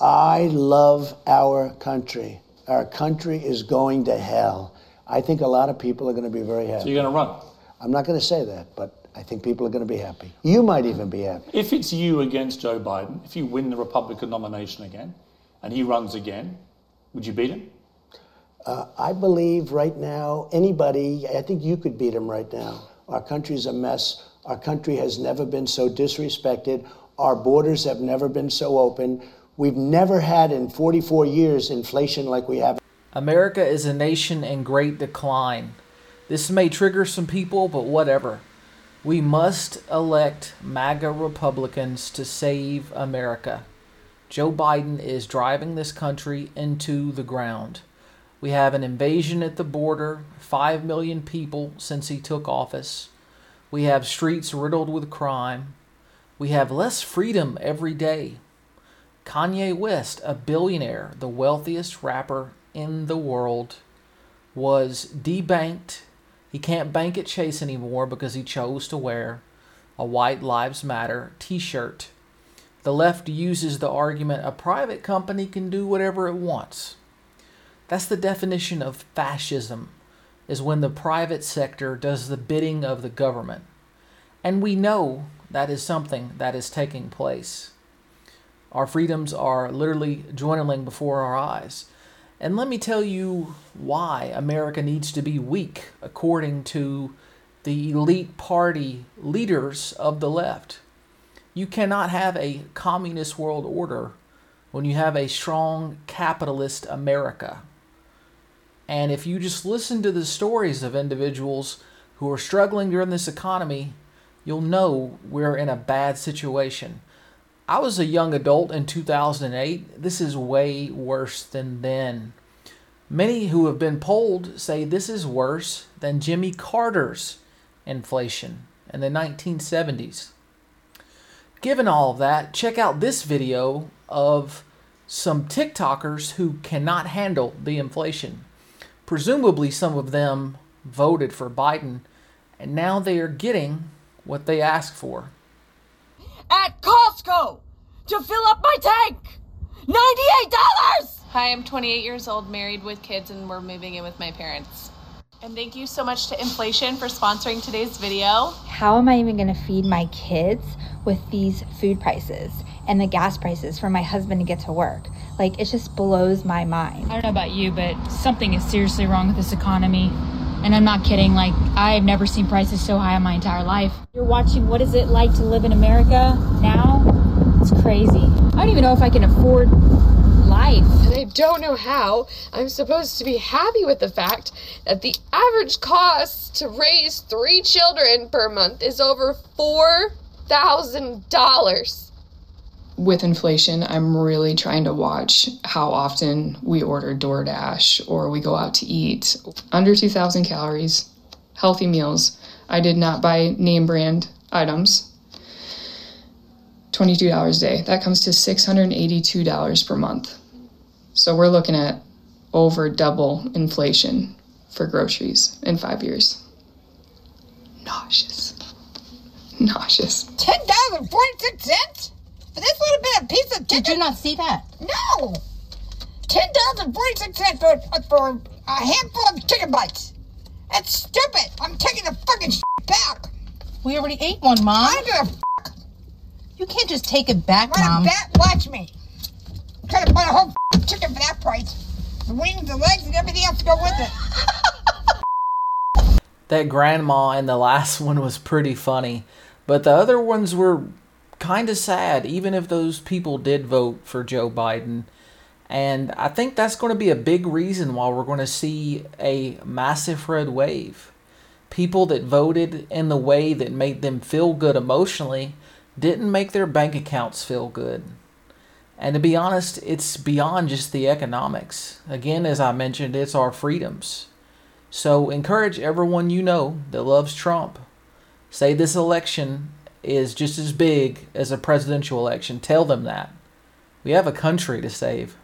I love our country. Our country is going to hell. I think a lot of people are going to be very happy. So you're going to run? I'm not going to say that, but I think people are going to be happy. You might even be happy. If it's you against Joe Biden, if you win the Republican nomination again and he runs again, would you beat him? Uh, I believe right now, anybody, I think you could beat him right now. Our country's a mess. Our country has never been so disrespected. Our borders have never been so open. We've never had in 44 years inflation like we have. America is a nation in great decline. This may trigger some people, but whatever. We must elect MAGA Republicans to save America. Joe Biden is driving this country into the ground. We have an invasion at the border, 5 million people since he took office. We have streets riddled with crime. We have less freedom every day. Kanye West, a billionaire, the wealthiest rapper in the world, was debanked. He can't bank at Chase anymore because he chose to wear a White Lives Matter t shirt. The left uses the argument a private company can do whatever it wants. That's the definition of fascism, is when the private sector does the bidding of the government. And we know that is something that is taking place. Our freedoms are literally dwindling before our eyes. And let me tell you why America needs to be weak, according to the elite party leaders of the left. You cannot have a communist world order when you have a strong capitalist America. And if you just listen to the stories of individuals who are struggling during this economy, you'll know we're in a bad situation. I was a young adult in 2008. This is way worse than then. Many who have been polled say this is worse than Jimmy Carter's inflation in the 1970s. Given all of that, check out this video of some TikTokers who cannot handle the inflation. Presumably, some of them voted for Biden, and now they are getting what they asked for. At Costco to fill up my tank! $98! Hi, I'm 28 years old, married with kids, and we're moving in with my parents. And thank you so much to Inflation for sponsoring today's video. How am I even going to feed my kids with these food prices and the gas prices for my husband to get to work? Like, it just blows my mind. I don't know about you, but something is seriously wrong with this economy. And I'm not kidding. Like, I've never seen prices so high in my entire life. You're watching what is it like to live in America now? It's crazy. I don't even know if I can afford life. And I don't know how I'm supposed to be happy with the fact that the average cost to raise three children per month is over $4,000 with inflation, I'm really trying to watch how often we order DoorDash or we go out to eat. Under 2,000 calories, healthy meals. I did not buy name brand items. $22 a day. That comes to $682 per month. So we're looking at over double inflation for groceries in five years. Nauseous. Nauseous. $10.46? For this little bit of piece of chicken? Did you not see that? No! $10.46 for, for a handful of chicken bites. That's stupid. I'm taking the fucking back. We already ate one, Mom. I don't give a fuck. You can't just take it back, Want Mom. a bet? Watch me. I'm trying to buy a whole chicken for that price. The wings, the legs, and everything else to go with it. That grandma in the last one was pretty funny, but the other ones were kind of sad, even if those people did vote for Joe Biden. And I think that's going to be a big reason why we're going to see a massive red wave. People that voted in the way that made them feel good emotionally didn't make their bank accounts feel good. And to be honest, it's beyond just the economics. Again, as I mentioned, it's our freedoms. So encourage everyone you know that loves Trump. Say this election is just as big as a presidential election. Tell them that. We have a country to save.